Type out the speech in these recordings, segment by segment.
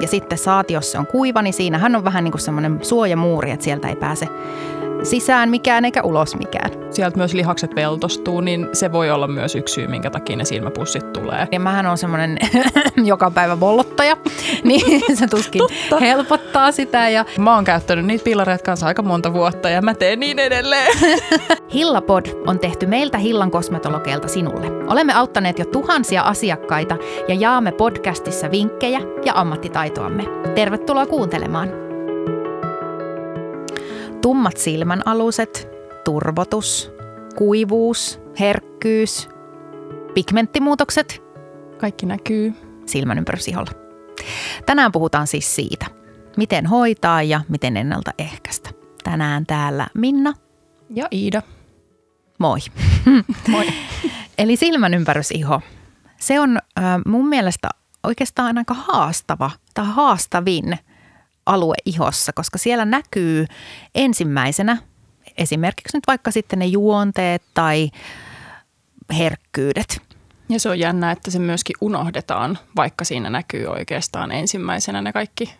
Ja sitten saati, jos se on kuiva, niin siinähän on vähän niin kuin semmoinen suojamuuri, että sieltä ei pääse sisään mikään eikä ulos mikään. Sieltä myös lihakset veltostuu, niin se voi olla myös yksi syy, minkä takia ne silmäpussit tulee. Ja mähän on semmoinen joka päivä vollottaja, niin se tuskin Totta. Helpottaa sitä. Ja... Mä oon käyttänyt niitä pilareita kanssa aika monta vuotta ja mä teen niin edelleen. Hillapod on tehty meiltä Hillan kosmetologeilta sinulle. Olemme auttaneet jo tuhansia asiakkaita ja jaamme podcastissa vinkkejä ja ammattitaitoamme. Tervetuloa kuuntelemaan. Tummat silmän aluset, turvotus, kuivuus, herkkyys, pigmenttimuutokset. Kaikki näkyy. Silmän ympärösiholla. Tänään puhutaan siis siitä, miten hoitaa ja miten ennaltaehkäistä. Tänään täällä Minna. Ja Iida. Moi. Moi. Eli silmän ympärösiho. Se on äh, mun mielestä oikeastaan aika haastava tai haastavin alue ihossa, koska siellä näkyy ensimmäisenä esimerkiksi nyt vaikka sitten ne juonteet tai herkkyydet. Ja se on jännä, että se myöskin unohdetaan, vaikka siinä näkyy oikeastaan ensimmäisenä ne kaikki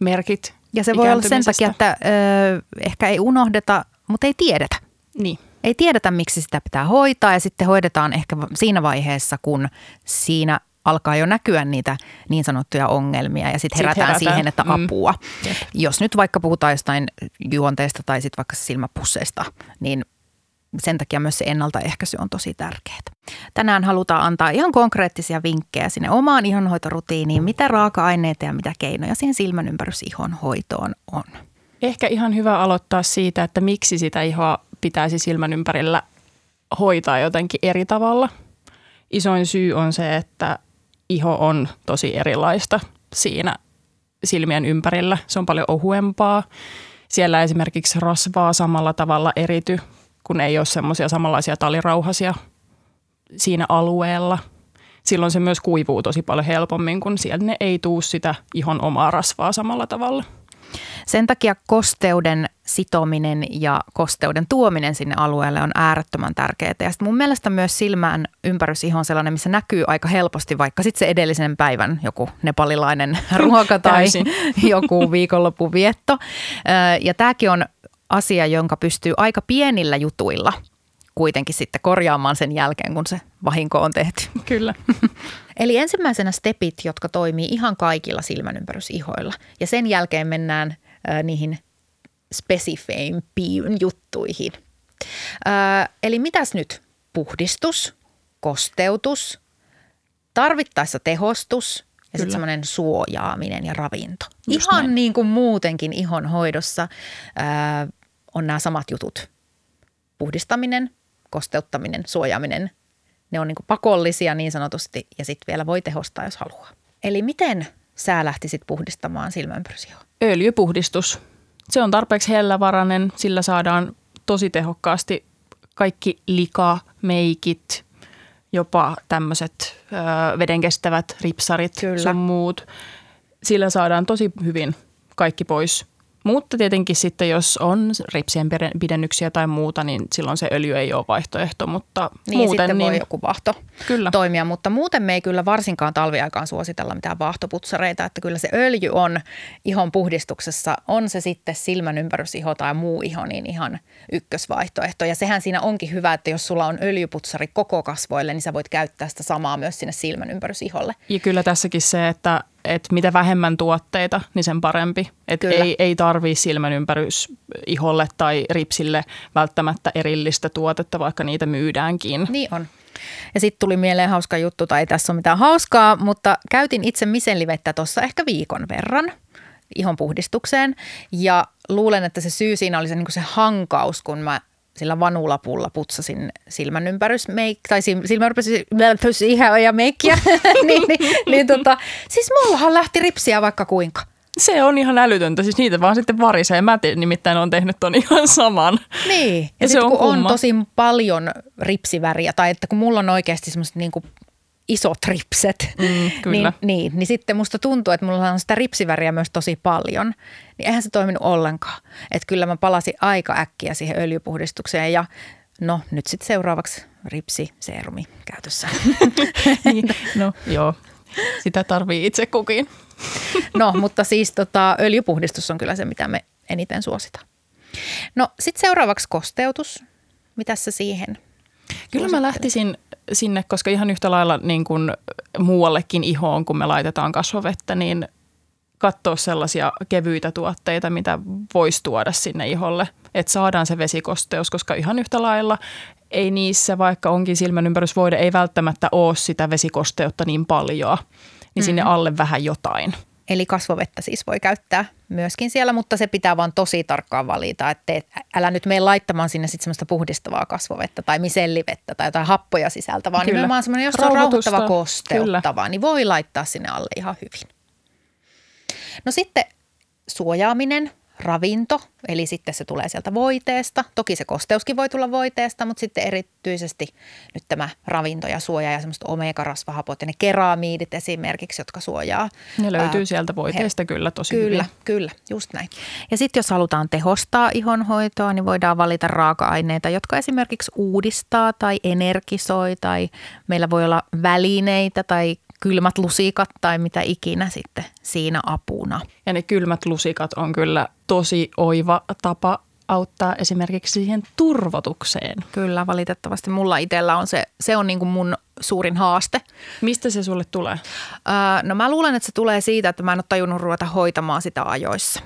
merkit Ja se voi olla sen takia, että ö, ehkä ei unohdeta, mutta ei tiedetä. Niin. Ei tiedetä, miksi sitä pitää hoitaa ja sitten hoidetaan ehkä siinä vaiheessa, kun siinä alkaa jo näkyä niitä niin sanottuja ongelmia ja sitten herätään, herätään siihen, että mm. apua. Mm. Jos nyt vaikka puhutaan jostain juonteesta tai sitten vaikka silmäpusseista, niin sen takia myös se ennaltaehkäisy on tosi tärkeää. Tänään halutaan antaa ihan konkreettisia vinkkejä sinne omaan ihonhoitorutiiniin, mitä raaka-aineita ja mitä keinoja siihen silmän hoitoon on. Ehkä ihan hyvä aloittaa siitä, että miksi sitä ihoa pitäisi silmän ympärillä hoitaa jotenkin eri tavalla. Isoin syy on se, että iho on tosi erilaista siinä silmien ympärillä. Se on paljon ohuempaa. Siellä esimerkiksi rasvaa samalla tavalla erity, kun ei ole semmoisia samanlaisia talirauhasia siinä alueella. Silloin se myös kuivuu tosi paljon helpommin, kun siellä ne ei tuu sitä ihon omaa rasvaa samalla tavalla. Sen takia kosteuden sitominen ja kosteuden tuominen sinne alueelle on äärettömän tärkeää. Ja mun mielestä myös silmään ympärysihon on sellainen, missä näkyy aika helposti vaikka sitten se edellisen päivän joku nepalilainen ruoka tai joku viikonloppuvietto. Ja tämäkin on asia, jonka pystyy aika pienillä jutuilla kuitenkin sitten korjaamaan sen jälkeen, kun se vahinko on tehty. Kyllä. Eli ensimmäisenä stepit, jotka toimii ihan kaikilla silmänympärysihoilla. Ja sen jälkeen mennään äh, niihin spesifeimpiin juttuihin. Äh, eli mitäs nyt? Puhdistus, kosteutus, tarvittaessa tehostus ja sitten semmoinen suojaaminen ja ravinto. Just Ihan näin. niin kuin muutenkin ihon hoidossa äh, on nämä samat jutut. Puhdistaminen, kosteuttaminen, suojaaminen, ne on niin pakollisia niin sanotusti ja sitten vielä voi tehostaa, jos haluaa. Eli miten sä lähtisit puhdistamaan silmänpyrsihua? Öljypuhdistus. Se on tarpeeksi hellävarainen, sillä saadaan tosi tehokkaasti kaikki lika, meikit, jopa tämmöiset vedenkestävät ripsarit Kyllä. sun muut. Sillä saadaan tosi hyvin kaikki pois mutta tietenkin sitten, jos on ripsien pidennyksiä tai muuta, niin silloin se öljy ei ole vaihtoehto. Mutta niin, muuten, sitten niin, voi joku vaahto kyllä. toimia, mutta muuten me ei kyllä varsinkaan talviaikaan suositella mitään vaahtoputsareita. Että kyllä se öljy on ihon puhdistuksessa, on se sitten silmän ympärysiho tai muu iho, niin ihan ykkösvaihtoehto. Ja sehän siinä onkin hyvä, että jos sulla on öljyputsari koko kasvoille, niin sä voit käyttää sitä samaa myös sinne silmän ympärysiholle. Ja kyllä tässäkin se, että että mitä vähemmän tuotteita, niin sen parempi. Että ei, ei tarvii silmän ympärys iholle tai ripsille välttämättä erillistä tuotetta, vaikka niitä myydäänkin. Niin on. Ja sitten tuli mieleen hauska juttu, tai ei tässä ole mitään hauskaa, mutta käytin itse misellivettä tuossa ehkä viikon verran ihon puhdistukseen. Ja luulen, että se syy siinä oli se, niin se hankaus, kun mä sillä vanulapulla putsasin silmän ympärys meik, tai silmän ympärys ihan ja meikkiä, niin, niin, niin tota, siis mullahan lähti ripsiä vaikka kuinka. Se on ihan älytöntä, siis niitä vaan sitten varisee. Mä te, nimittäin on tehnyt ton ihan saman. Niin, ja, ja se on kun kumma. on tosi paljon ripsiväriä, tai että kun mulla on oikeasti semmoiset niin isot ripset, mm, kyllä. niin, niin, niin sitten musta tuntuu, että mulla on sitä ripsiväriä myös tosi paljon. Niin eihän se toiminut ollenkaan. Että kyllä mä palasin aika äkkiä siihen öljypuhdistukseen ja no nyt sitten seuraavaksi ripsiseerumi käytössä. niin, no joo, sitä tarvii itse kukin. No, mutta siis tota, öljypuhdistus on kyllä se, mitä me eniten suositaan. No sitten seuraavaksi kosteutus. Mitä se siihen? Kyllä mä lähtisin sinne, koska ihan yhtä lailla niin kuin muuallekin ihoon, kun me laitetaan kasvovettä, niin katsoa sellaisia kevyitä tuotteita, mitä voisi tuoda sinne iholle, että saadaan se vesikosteus, koska ihan yhtä lailla ei niissä, vaikka onkin silmänympärysvoide, ei välttämättä ole sitä vesikosteutta niin paljon, niin mm-hmm. sinne alle vähän jotain. Eli kasvovettä siis voi käyttää myöskin siellä, mutta se pitää vaan tosi tarkkaan valita, että älä nyt mene laittamaan sinne sitten semmoista puhdistavaa kasvovettä tai misellivettä tai jotain happoja sisältä, vaan Kyllä. nimenomaan semmoinen, jos on rauhoittava, kosteuttava, Kyllä. niin voi laittaa sinne alle ihan hyvin. No sitten suojaaminen, ravinto, eli sitten se tulee sieltä voiteesta. Toki se kosteuskin voi tulla voiteesta, mutta sitten erityisesti nyt tämä ravinto ja suoja ja semmoista omega-rasvahapot ja ne keramiidit esimerkiksi, jotka suojaa. Ne löytyy ää, sieltä voiteesta he, kyllä tosi Kyllä, hyvin. kyllä, just näin. Ja sitten jos halutaan tehostaa ihonhoitoa, niin voidaan valita raaka-aineita, jotka esimerkiksi uudistaa tai energisoi tai meillä voi olla välineitä tai kylmät lusikat tai mitä ikinä sitten siinä apuna. Ja ne kylmät lusikat on kyllä tosi oiva tapa auttaa esimerkiksi siihen turvotukseen. Kyllä, valitettavasti mulla itsellä on se, se on niin kuin mun suurin haaste. Mistä se sulle tulee? Öö, no mä luulen, että se tulee siitä, että mä en ole tajunnut ruveta hoitamaan sitä ajoissa.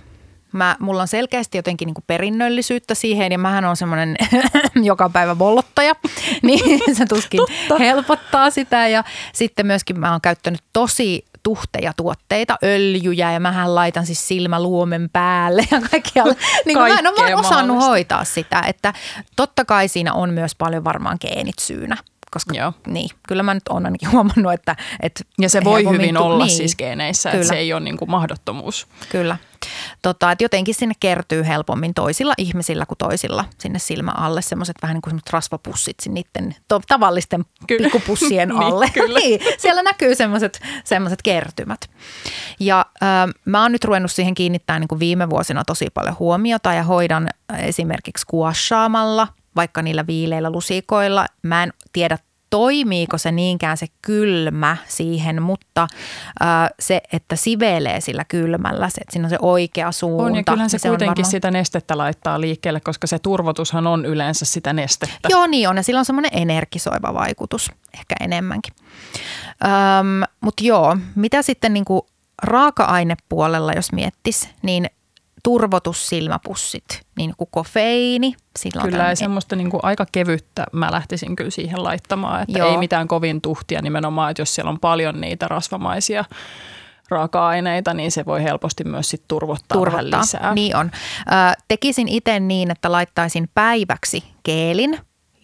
Mä, mulla on selkeästi jotenkin niin kuin perinnöllisyyttä siihen ja mähän on semmoinen joka päivä bollottaja, niin se tuskin Totta. helpottaa sitä. Ja sitten myöskin mä oon käyttänyt tosi tuhteja tuotteita, öljyjä ja mähän laitan siis silmäluomen päälle ja kaikkialle. Niin mä en ole osannut hoitaa sitä, että totta kai siinä on myös paljon varmaan geenit syynä koska Joo. niin, kyllä mä nyt olen ainakin huomannut, että... että ja se voi hyvin olla niin, siis geeneissä, kyllä. että se ei ole niin kuin mahdottomuus. Kyllä. Tota, että jotenkin sinne kertyy helpommin toisilla ihmisillä kuin toisilla sinne silmä alle. Semmoiset vähän niin kuin rasvapussit niiden to, tavallisten kyllä. pikkupussien niin, alle. niin, niin, siellä näkyy semmoiset, kertymät. Ja äh, mä oon nyt ruvennut siihen kiinnittämään niin kuin viime vuosina tosi paljon huomiota ja hoidan esimerkiksi kuashaamalla – vaikka niillä viileillä lusikoilla. Mä en tiedä toimiiko se niinkään se kylmä siihen, mutta äh, se, että sivelee sillä kylmällä, se, että siinä on se oikea suunta. On ja kyllähän se, se kuitenkin varmaan... sitä nestettä laittaa liikkeelle, koska se turvotushan on yleensä sitä nestettä. Joo niin on ja sillä on semmoinen energisoiva vaikutus ehkä enemmänkin. Öm, mutta joo, mitä sitten niinku raaka-ainepuolella, jos miettis, niin turvotussilmäpussit, niin kuin kofeiini. Silloin kyllä, ja semmoista niin kuin aika kevyttä mä lähtisin kyllä siihen laittamaan, että Joo. ei mitään kovin tuhtia nimenomaan, että jos siellä on paljon niitä rasvamaisia raaka-aineita, niin se voi helposti myös sit turvottaa, turvottaa vähän lisää. Niin on. Ö, tekisin itse niin, että laittaisin päiväksi keelin,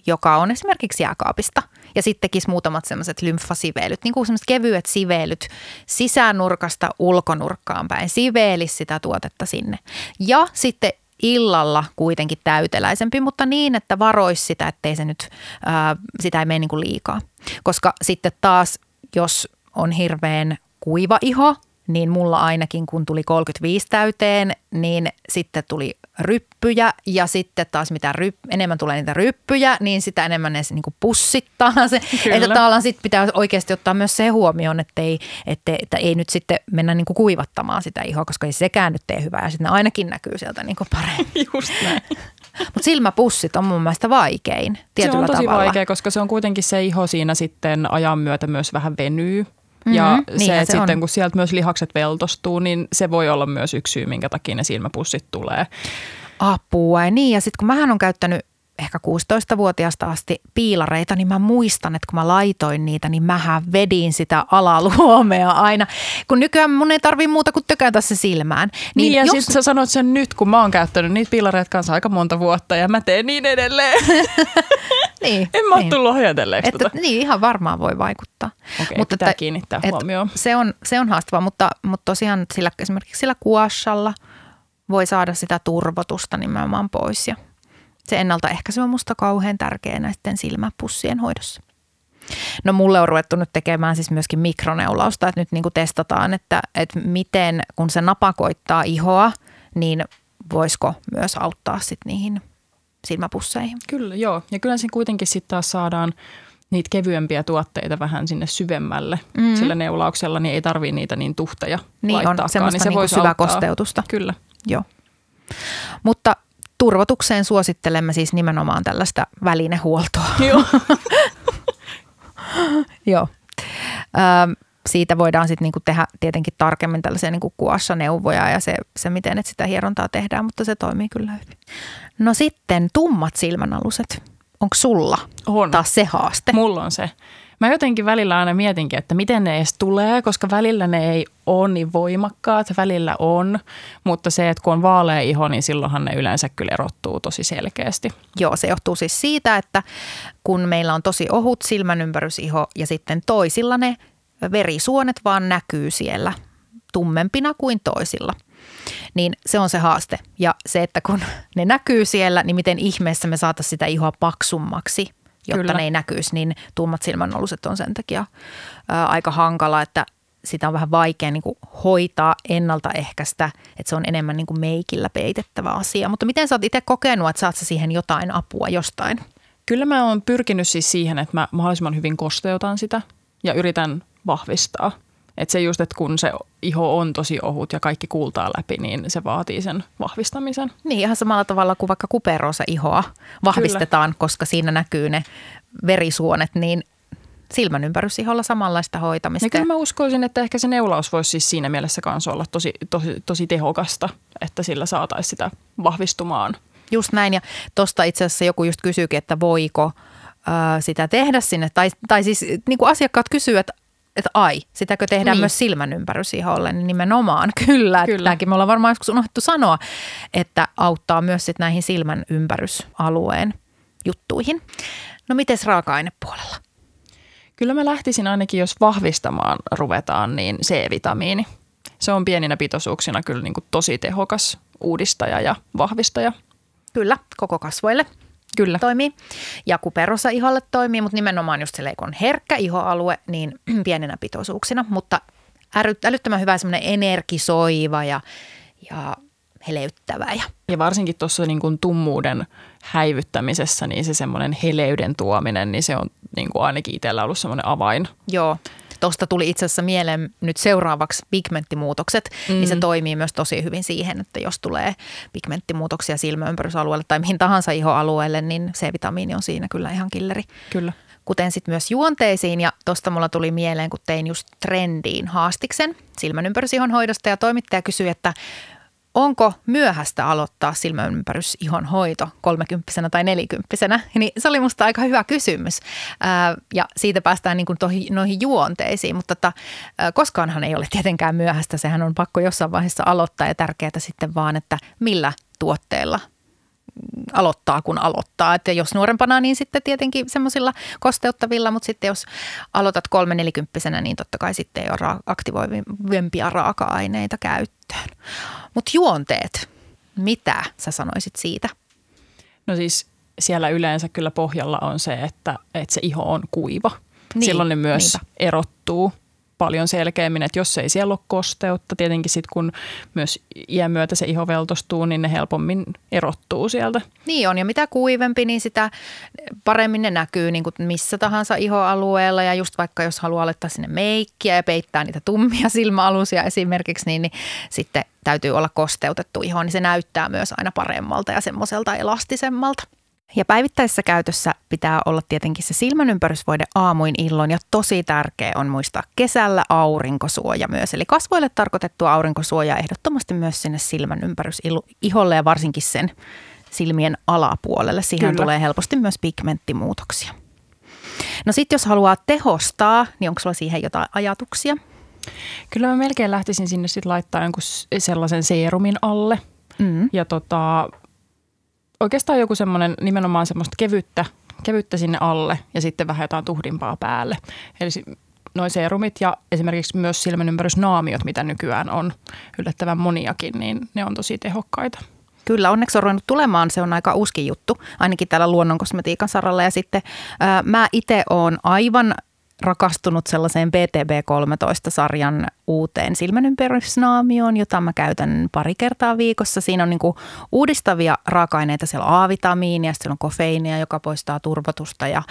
joka on esimerkiksi jääkaapista – ja sitten tekisi muutamat semmoiset lymfasiveilyt, niin kuin semmoiset kevyet siveilyt sisänurkasta ulkonurkkaan päin. Siveelisi sitä tuotetta sinne. Ja sitten illalla kuitenkin täyteläisempi, mutta niin, että varoisi sitä, ettei se nyt, ää, sitä ei mene niin kuin liikaa. Koska sitten taas, jos on hirveän kuiva iho, niin mulla ainakin kun tuli 35 täyteen, niin sitten tuli ryppyjä ja sitten taas mitä ryp, enemmän tulee niitä ryppyjä, niin sitä enemmän ne niin pussittaa se. Kyllä. Että tavallaan sitten pitää oikeasti ottaa myös se huomioon, että ei, että, että ei nyt sitten mennä niin kuivattamaan sitä ihoa, koska ei sekään nyt tee hyvää ja sitten ne ainakin näkyy sieltä niin paremmin. Just näin. Mutta silmäpussit on mun mielestä vaikein tietyllä Se on tosi tavalla. vaikea, koska se on kuitenkin se iho siinä sitten ajan myötä myös vähän venyy. Mm-hmm. Ja mm-hmm. se, että se sitten on. kun sieltä myös lihakset veltostuu, niin se voi olla myös yksi syy, minkä takia ne silmäpussit tulee. Apua, ja niin. Ja sitten kun mähän on käyttänyt ehkä 16-vuotiaasta asti piilareita, niin mä muistan, että kun mä laitoin niitä, niin mähän vedin sitä alaluomea aina. Kun nykyään mun ei tarvi muuta kuin tökätä se silmään. Niin, niin ja jos... sitten sä sanoit sen nyt, kun mä oon käyttänyt niitä piilareita kanssa aika monta vuotta ja mä teen niin edelleen. niin, en mä niin. tullut ajatelleeksi että, tota. Niin, ihan varmaan voi vaikuttaa. Okei, mutta pitää että, kiinnittää huomioon. Se on, se on haastavaa, mutta, mutta tosiaan sillä, esimerkiksi sillä kuashalla voi saada sitä turvotusta nimenomaan pois ja se ennaltaehkäisy on musta kauhean tärkeää näiden silmäpussien hoidossa. No mulle on ruvettu nyt tekemään siis myöskin mikroneulausta, että nyt niin kuin testataan, että, että miten kun se napakoittaa ihoa, niin voisiko myös auttaa sitten niihin silmäpusseihin. Kyllä, joo. Ja kyllä siinä kuitenkin sitten taas saadaan niitä kevyempiä tuotteita vähän sinne syvemmälle mm. sillä neulauksella, niin ei tarvii niitä niin tuhteja Niin on, laittaakaan. semmoista niin se niinku voisi syvää auttaa. kosteutusta. Kyllä. Joo. Mutta turvotukseen suosittelemme siis nimenomaan tällaista välinehuoltoa. Joo. Joo. Siitä voidaan sitten niinku tehdä tietenkin tarkemmin tällaisia niinku neuvoja ja se, se, miten et sitä hierontaa tehdään, mutta se toimii kyllä hyvin. No sitten tummat silmänaluset. Onko sulla On. taas se haaste? Mulla on se. Mä jotenkin välillä aina mietinkin, että miten ne edes tulee, koska välillä ne ei ole niin voimakkaat, välillä on. Mutta se, että kun on vaalea iho, niin silloinhan ne yleensä kyllä erottuu tosi selkeästi. Joo, se johtuu siis siitä, että kun meillä on tosi ohut silmänympärysiho ja sitten toisilla ne verisuonet vaan näkyy siellä tummempina kuin toisilla. Niin se on se haaste. Ja se, että kun ne näkyy siellä, niin miten ihmeessä me saataisiin sitä ihoa paksummaksi, jotta Kyllä. ne ei näkyisi, niin tummat silmänaluset on sen takia ää, aika hankala, että sitä on vähän vaikea niin kuin hoitaa, ennaltaehkäistä, että se on enemmän niin kuin meikillä peitettävä asia. Mutta miten sä oot itse kokenut, että saat sä siihen jotain apua jostain? Kyllä mä oon pyrkinyt siis siihen, että mä mahdollisimman hyvin kosteutan sitä ja yritän vahvistaa. Että se just, että kun se iho on tosi ohut ja kaikki kuultaa läpi, niin se vaatii sen vahvistamisen. Niin ihan samalla tavalla kuin vaikka kuperoosa ihoa vahvistetaan, Kyllä. koska siinä näkyy ne verisuonet, niin silmänympärysiholla samanlaista hoitamista. Ja kyllä mä uskoisin, että ehkä se neulaus voisi siis siinä mielessä kanssa olla tosi, tosi, tosi tehokasta, että sillä saataisiin sitä vahvistumaan. Just näin ja tuosta itse asiassa joku just kysyykin, että voiko ää, sitä tehdä sinne. Tai, tai siis niin kuin asiakkaat kysyy, että että ai, sitäkö tehdään niin. Myös silmänympärysiholle, niin nimenomaan kyllä. Kyllä. Tämäkin me ollaan varmaan joskus unohdettu sanoa, että auttaa myös sit näihin silmän ympärysalueen juttuihin. No mites raaka-ainepuolella? Kyllä mä lähtisin ainakin, jos vahvistamaan ruvetaan, niin C-vitamiini. Se on pieninä pitoisuuksina kyllä niin kuin tosi tehokas uudistaja ja vahvistaja. Kyllä, koko kasvoille Kyllä. toimii. Ja kuperosa iholle toimii, mutta nimenomaan just se kun on herkkä ihoalue, niin pienenä pitoisuuksina. Mutta äly, älyttömän hyvä semmoinen energisoiva ja, ja heleyttävä. Ja, Ja varsinkin tuossa niin kuin tummuuden häivyttämisessä, niin se semmoinen heleyden tuominen, niin se on niin kuin ainakin itsellä ollut semmoinen avain. joo, Tuosta tuli itse asiassa mieleen nyt seuraavaksi pigmenttimuutokset, mm. niin se toimii myös tosi hyvin siihen, että jos tulee pigmenttimuutoksia silmäympärysalueelle tai mihin tahansa ihoalueelle, niin C-vitamiini on siinä kyllä ihan killeri. Kyllä. Kuten sitten myös juonteisiin ja tuosta mulla tuli mieleen, kun tein just trendiin haastiksen silmänympärysihon hoidosta ja toimittaja kysyi, että onko myöhäistä aloittaa silmäympärysihon hoito 30 tai 40 niin se oli musta aika hyvä kysymys. Ää, ja siitä päästään niin kuin tohi, noihin juonteisiin, mutta tota, ää, koskaanhan ei ole tietenkään myöhäistä. Sehän on pakko jossain vaiheessa aloittaa ja tärkeää sitten vaan, että millä tuotteella aloittaa, kun aloittaa. Että jos nuorempana, niin sitten tietenkin semmoisilla kosteuttavilla, mutta sitten jos aloitat kolme nelikymppisenä, niin totta kai sitten ei ole aktivoivempia raaka-aineita käyttöön. Mutta juonteet, mitä sä sanoisit siitä? No siis siellä yleensä kyllä pohjalla on se, että, että se iho on kuiva. Niin, Silloin ne myös niinpä. erottuu paljon selkeämmin, että jos ei siellä ole kosteutta, tietenkin sitten kun myös iän myötä se iho veltostuu, niin ne helpommin erottuu sieltä. Niin on, ja mitä kuivempi, niin sitä paremmin ne näkyy niin kuin missä tahansa ihoalueella. Ja just vaikka jos haluaa laittaa sinne meikkiä ja peittää niitä tummia silmäalusia esimerkiksi, niin, niin sitten täytyy olla kosteutettu iho, niin se näyttää myös aina paremmalta ja semmoiselta elastisemmalta. Ja päivittäisessä käytössä pitää olla tietenkin se silmänympärysvoide aamuin illoin ja tosi tärkeä on muistaa kesällä aurinkosuoja myös. Eli kasvoille tarkoitettu aurinkosuoja ehdottomasti myös sinne silmänympärysiholle ja varsinkin sen silmien alapuolelle. Siihen Kyllä. tulee helposti myös pigmenttimuutoksia. No sitten jos haluaa tehostaa, niin onko sulla siihen jotain ajatuksia? Kyllä mä melkein lähtisin sinne sitten laittaa jonkun sellaisen seerumin alle. Mm. Ja tota, oikeastaan joku semmoinen nimenomaan semmoista kevyttä, kevyttä sinne alle ja sitten vähän jotain tuhdimpaa päälle. Eli noin seerumit ja esimerkiksi myös silmänympärysnaamiot, mitä nykyään on yllättävän moniakin, niin ne on tosi tehokkaita. Kyllä, onneksi on ruvennut tulemaan. Se on aika uskin juttu, ainakin täällä luonnonkosmetiikan saralla. Ja sitten ää, mä itse oon aivan rakastunut sellaiseen BTB13-sarjan uuteen silmänympärysnaamioon, jota mä käytän pari kertaa viikossa. Siinä on niin kuin uudistavia raaka-aineita, siellä on A-vitamiinia, siellä on kofeiinia, joka poistaa turvotusta ja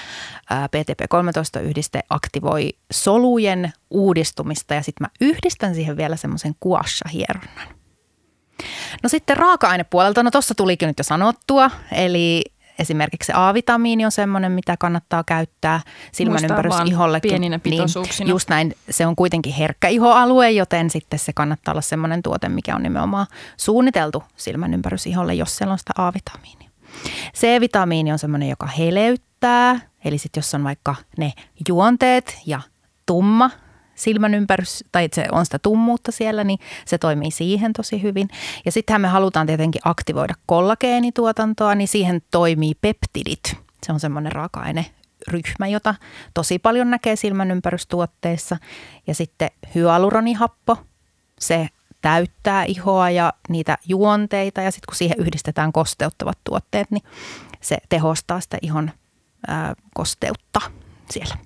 BTB13-yhdiste aktivoi solujen uudistumista ja sitten mä yhdistän siihen vielä semmoisen kuasha-hieronnan. No sitten raaka-ainepuolelta, no tuossa tulikin nyt jo sanottua, eli Esimerkiksi se A-vitamiini on semmoinen, mitä kannattaa käyttää silmän ympärys ihollekin. Pieninä pitoisuuksina. Niin, just näin, se on kuitenkin herkkä ihoalue, joten sitten se kannattaa olla semmoinen tuote, mikä on nimenomaan suunniteltu silmän ympärys iholle, jos siellä on sitä A-vitamiinia. C-vitamiini on semmoinen, joka heleyttää, eli sitten jos on vaikka ne juonteet ja tumma silmän ympärys, tai se on sitä tummuutta siellä, niin se toimii siihen tosi hyvin. Ja sittenhän me halutaan tietenkin aktivoida kollageenituotantoa, niin siihen toimii peptidit. Se on semmoinen raaka-aine ryhmä, jota tosi paljon näkee silmän ympärystuotteissa. Ja sitten hyaluronihappo, se täyttää ihoa ja niitä juonteita ja sitten kun siihen yhdistetään kosteuttavat tuotteet, niin se tehostaa sitä ihon ää, kosteutta siellä.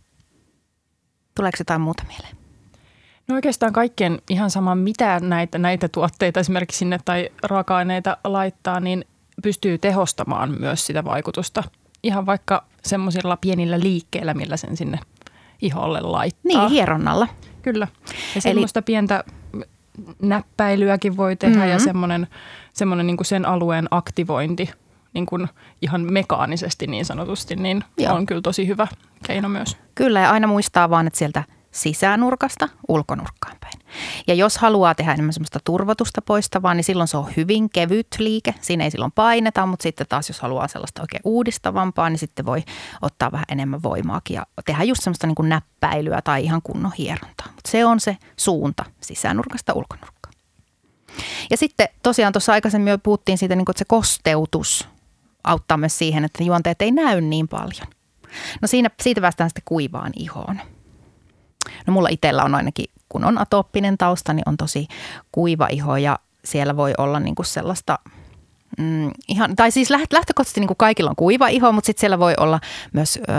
Tuleeko jotain muuta mieleen? No oikeastaan kaikkien ihan sama, mitä näitä, näitä tuotteita esimerkiksi sinne tai raaka-aineita laittaa, niin pystyy tehostamaan myös sitä vaikutusta. Ihan vaikka semmoisilla pienillä liikkeillä, millä sen sinne iholle laittaa. Niin, hieronnalla. Kyllä. Ja semmoista Eli... pientä näppäilyäkin voi tehdä mm-hmm. ja semmoinen, semmoinen niin kuin sen alueen aktivointi niin kuin ihan mekaanisesti niin sanotusti, niin Joo. on kyllä tosi hyvä keino myös. Kyllä ja aina muistaa vaan, että sieltä sisänurkasta ulkonurkkaan päin. Ja jos haluaa tehdä enemmän semmoista turvotusta poistavaa, niin silloin se on hyvin kevyt liike. Siinä ei silloin paineta, mutta sitten taas jos haluaa sellaista oikein uudistavampaa, niin sitten voi ottaa vähän enemmän voimaakin ja tehdä just semmoista niin kuin näppäilyä tai ihan kunnon hierontaa. Mutta se on se suunta sisänurkasta ulkonurkkaan. Ja sitten tosiaan tuossa aikaisemmin jo puhuttiin siitä, niin kuin, että se kosteutus auttaa myös siihen, että juonteet ei näy niin paljon. No siinä, siitä päästään sitten kuivaan ihoon. No mulla itsellä on ainakin, kun on atooppinen tausta, niin on tosi kuiva iho ja siellä voi olla niin kuin sellaista Mm, ihan, tai siis lähtökohtaisesti niin kuin kaikilla on kuiva iho, mutta sitten siellä voi olla myös ö,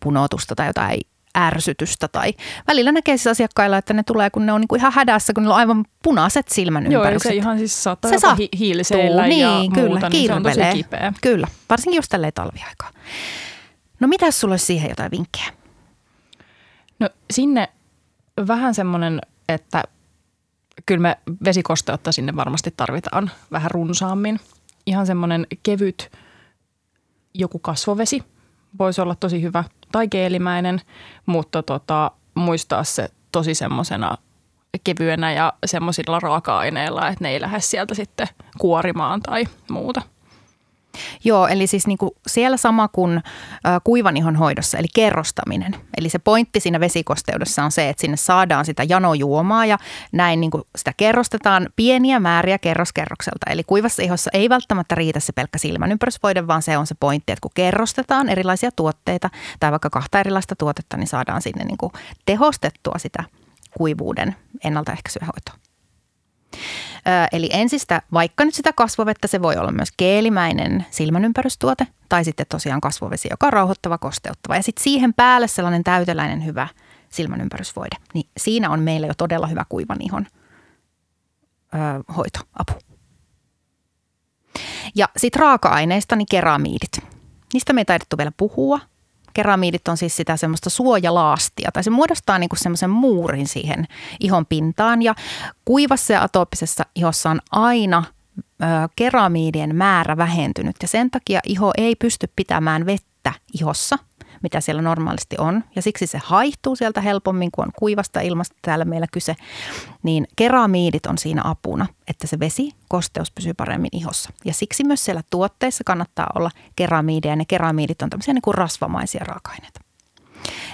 punotusta tai jotain ärsytystä tai välillä näkee siis asiakkailla, että ne tulee, kun ne on niin kuin ihan hädässä, kun ne on aivan punaiset silmän Joo, se ihan siis saattaa se sattuu, hiiliseillä niin, ja kyllä, muuta, niin se on tosi kipeä. Kyllä, varsinkin just tälleen talviaikaa. No mitäs sulla olisi siihen jotain vinkkejä? No sinne vähän semmoinen, että kyllä me vesikosteutta sinne varmasti tarvitaan vähän runsaammin. Ihan semmoinen kevyt joku kasvovesi voisi olla tosi hyvä tai keelimäinen, mutta tota, muistaa se tosi semmoisena kevyenä ja semmoisilla raaka-aineilla, että ne ei lähde sieltä sitten kuorimaan tai muuta – Joo, eli siis niin kuin siellä sama kuin äh, kuivanihon hoidossa, eli kerrostaminen. Eli se pointti siinä vesikosteudessa on se, että sinne saadaan sitä janojuomaa ja näin niin kuin sitä kerrostetaan pieniä määriä kerroskerrokselta. Eli kuivassa ihossa ei välttämättä riitä se pelkkä silmänympärysvoide, vaan se on se pointti, että kun kerrostetaan erilaisia tuotteita tai vaikka kahta erilaista tuotetta, niin saadaan sinne niin kuin tehostettua sitä kuivuuden ennaltaehkäisyä hoitoa. Eli ensistä, vaikka nyt sitä kasvovettä, se voi olla myös keelimäinen silmänympärystuote tai sitten tosiaan kasvovesi, joka on rauhoittava, kosteuttava. Ja sitten siihen päälle sellainen täyteläinen hyvä silmänympärysvoide. Niin siinä on meillä jo todella hyvä kuivan ihon ö, hoito, apu. Ja sitten raaka-aineista, niin keramiidit. Niistä me ei taidettu vielä puhua, keramiidit on siis sitä semmoista suojalaastia tai se muodostaa niin kuin semmoisen muurin siihen ihon pintaan ja kuivassa ja atooppisessa ihossa on aina ö, keramiidien määrä vähentynyt ja sen takia iho ei pysty pitämään vettä ihossa mitä siellä normaalisti on. Ja siksi se haihtuu sieltä helpommin, kun on kuivasta ilmasta täällä meillä kyse. Niin keramiidit on siinä apuna, että se vesi, kosteus pysyy paremmin ihossa. Ja siksi myös siellä tuotteissa kannattaa olla keramiideja. Ne keramiidit on tämmöisiä niin kuin rasvamaisia raaka-aineita.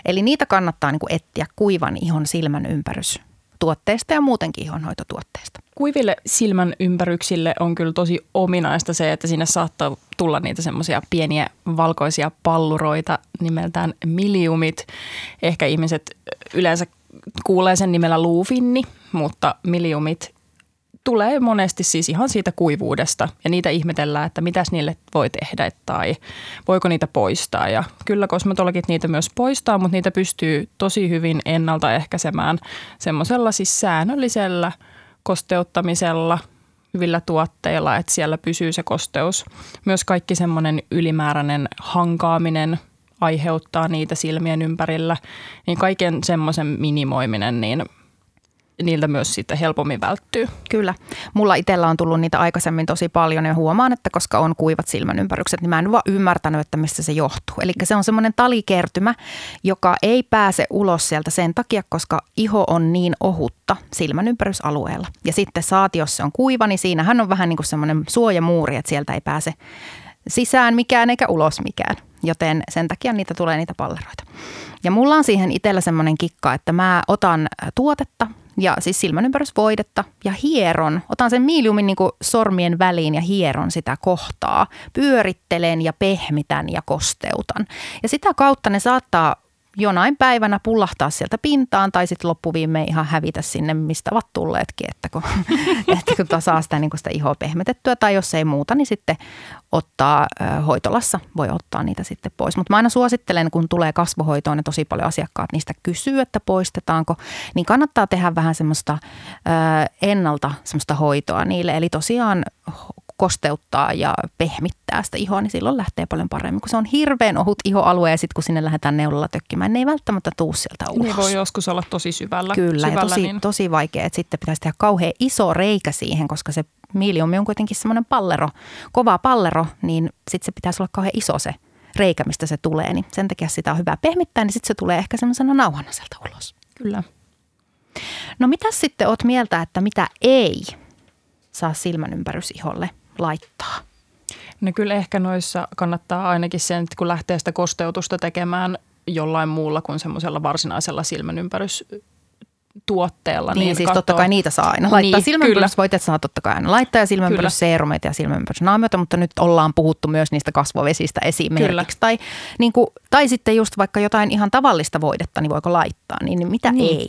Eli niitä kannattaa niin kuin etsiä kuivan ihon silmän ympärys tuotteista ja muutenkin ihonhoitotuotteista. Kuiville silmän ympäryksille on kyllä tosi ominaista se, että sinne saattaa tulla niitä semmoisia pieniä valkoisia palluroita nimeltään miliumit. Ehkä ihmiset yleensä kuulee sen nimellä luufinni, mutta miliumit tulee monesti siis ihan siitä kuivuudesta ja niitä ihmetellään, että mitäs niille voi tehdä tai voiko niitä poistaa. Ja kyllä kosmetologit niitä myös poistaa, mutta niitä pystyy tosi hyvin ennaltaehkäisemään semmoisella siis säännöllisellä kosteuttamisella, hyvillä tuotteilla, että siellä pysyy se kosteus. Myös kaikki semmoinen ylimääräinen hankaaminen aiheuttaa niitä silmien ympärillä, niin kaiken semmoisen minimoiminen, niin – niiltä myös sitten helpommin välttyy. Kyllä. Mulla itsellä on tullut niitä aikaisemmin tosi paljon ja huomaan, että koska on kuivat silmänympärykset, niin mä en vaan ymmärtänyt, että mistä se johtuu. Eli se on semmoinen talikertymä, joka ei pääse ulos sieltä sen takia, koska iho on niin ohutta silmänympärysalueella. Ja sitten saati, jos se on kuiva, niin siinähän on vähän niin kuin semmoinen suojamuuri, että sieltä ei pääse sisään mikään eikä ulos mikään. Joten sen takia niitä tulee niitä palleroita. Ja mulla on siihen itsellä semmoinen kikka, että mä otan tuotetta, ja siis silmänympärysvoidetta ja hieron. Otan sen miiliumin niin sormien väliin ja hieron sitä kohtaa. Pyörittelen ja pehmitän ja kosteutan. Ja sitä kautta ne saattaa jonain päivänä pullahtaa sieltä pintaan tai sitten loppuviimein ihan hävitä sinne, mistä ovat tulleetkin, että kun, että kun saa sitä, niin sitä ihoa pehmetettyä tai jos ei muuta, niin sitten ottaa hoitolassa, voi ottaa niitä sitten pois. Mutta mä aina suosittelen, kun tulee kasvohoitoon ja tosi paljon asiakkaat niistä kysyy, että poistetaanko, niin kannattaa tehdä vähän semmoista ennalta semmoista hoitoa niille. Eli tosiaan kosteuttaa ja pehmittää sitä ihoa, niin silloin lähtee paljon paremmin. Kun se on hirveän ohut ihoalue ja sitten kun sinne lähdetään neulalla tökkimään, niin ei välttämättä tuu sieltä ulos. Niin voi joskus olla tosi syvällä. Kyllä, syvällä, ja tosi, niin... tosi vaikea, että sitten pitäisi tehdä kauhean iso reikä siihen, koska se miiliumi on kuitenkin semmoinen pallero, kova pallero, niin sitten se pitäisi olla kauhean iso se reikä, mistä se tulee. Niin sen takia sitä on hyvä pehmittää, niin sitten se tulee ehkä semmoisena nauhana sieltä ulos. Kyllä. No mitä sitten oot mieltä, että mitä ei saa silmän iholle laittaa? No kyllä ehkä noissa kannattaa ainakin sen, että kun lähtee sitä kosteutusta tekemään jollain muulla kuin semmoisella varsinaisella silmänympärys tuotteella. Niin, niin siis katsoa. totta kai niitä saa aina laittaa. Niin, silmänpyrysvoiteet saa totta kai aina laittaa ja silmänpyrysseerumeita ja silmänpyrysnaamioita, mutta nyt ollaan puhuttu myös niistä kasvovesistä esimerkiksi. Tai, niin kuin, tai sitten just vaikka jotain ihan tavallista voidetta, niin voiko laittaa, niin, niin mitä niin. ei?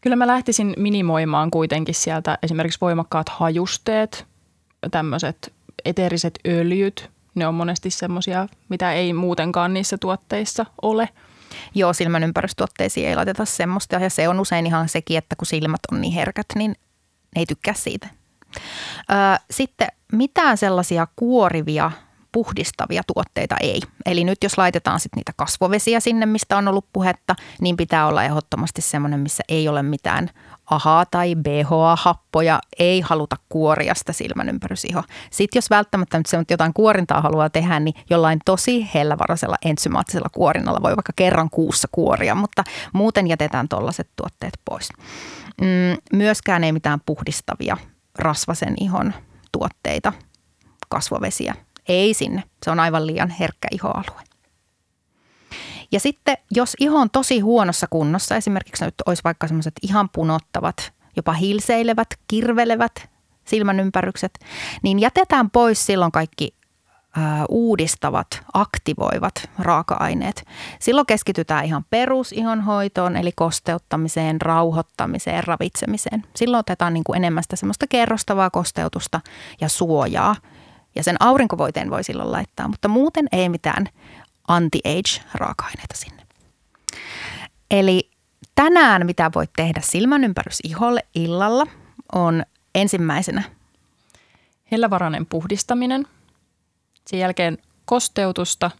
Kyllä mä lähtisin minimoimaan kuitenkin sieltä esimerkiksi voimakkaat hajusteet, tämmöiset eteeriset öljyt, ne on monesti semmoisia, mitä ei muutenkaan niissä tuotteissa ole. Joo, silmänympärystuotteisiin ei laiteta semmoista ja se on usein ihan sekin, että kun silmät on niin herkät, niin ne ei tykkää siitä. Sitten mitään sellaisia kuorivia puhdistavia tuotteita ei. Eli nyt jos laitetaan sitten niitä kasvovesiä sinne, mistä on ollut puhetta, niin pitää olla ehdottomasti semmoinen, missä ei ole mitään AHA tai BHA-happoja, ei haluta kuoria sitä silmänympärysihoa. Sitten jos välttämättä nyt se jotain kuorintaa haluaa tehdä, niin jollain tosi hellävaraisella ensymaattisella kuorinnalla voi vaikka kerran kuussa kuoria, mutta muuten jätetään tuollaiset tuotteet pois. Mm, myöskään ei mitään puhdistavia rasvasen ihon tuotteita, kasvovesiä ei sinne. Se on aivan liian herkkä ihoalue. Ja sitten jos iho on tosi huonossa kunnossa, esimerkiksi nyt olisi vaikka semmoiset ihan punottavat, jopa hilseilevät, kirvelevät silmänympärykset, niin jätetään pois silloin kaikki uudistavat, aktivoivat raaka-aineet. Silloin keskitytään ihan perusihonhoitoon, eli kosteuttamiseen, rauhoittamiseen, ravitsemiseen. Silloin otetaan niin kuin enemmän sitä semmoista kerrostavaa kosteutusta ja suojaa – ja sen aurinkovoiteen voi silloin laittaa, mutta muuten ei mitään anti-age-raaka-aineita sinne. Eli tänään mitä voit tehdä silmänympärys iholle illalla on ensimmäisenä hellävarainen puhdistaminen. Sen jälkeen kosteutusta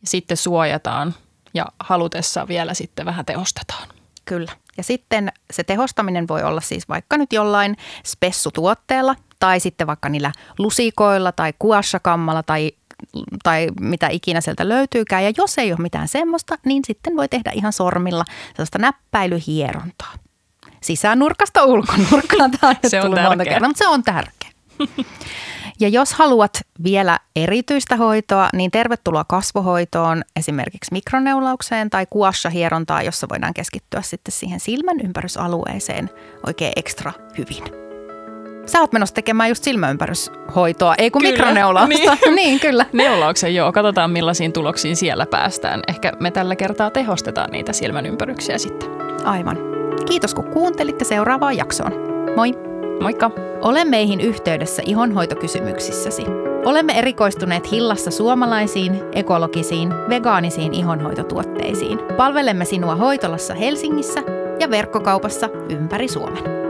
ja sitten suojataan ja halutessa vielä sitten vähän tehostetaan. Kyllä. Ja sitten se tehostaminen voi olla siis vaikka nyt jollain spessutuotteella tai sitten vaikka niillä lusikoilla tai kuassakammalla tai tai mitä ikinä sieltä löytyykään. Ja jos ei ole mitään semmoista, niin sitten voi tehdä ihan sormilla sellaista näppäilyhierontaa. Sisänurkasta ulkonurkkaan. Tämä on se on monta kertaa, mutta se on tärkeä. Ja jos haluat vielä erityistä hoitoa, niin tervetuloa kasvohoitoon esimerkiksi mikroneulaukseen tai kuassa-hierontaa, jossa voidaan keskittyä sitten siihen silmän ympärysalueeseen oikein ekstra hyvin. Sä oot menossa tekemään just silmäympäryshoitoa, ei kun kyllä, mikroneulausta. Niin. niin, kyllä. Neulauksen joo, katsotaan millaisiin tuloksiin siellä päästään. Ehkä me tällä kertaa tehostetaan niitä silmänympäryksiä sitten. Aivan. Kiitos kun kuuntelitte seuraavaan jaksoon. Moi! Moikka! Ole meihin yhteydessä ihonhoitokysymyksissäsi. Olemme erikoistuneet Hillassa suomalaisiin, ekologisiin, vegaanisiin ihonhoitotuotteisiin. Palvelemme sinua hoitolassa Helsingissä ja verkkokaupassa ympäri Suomen.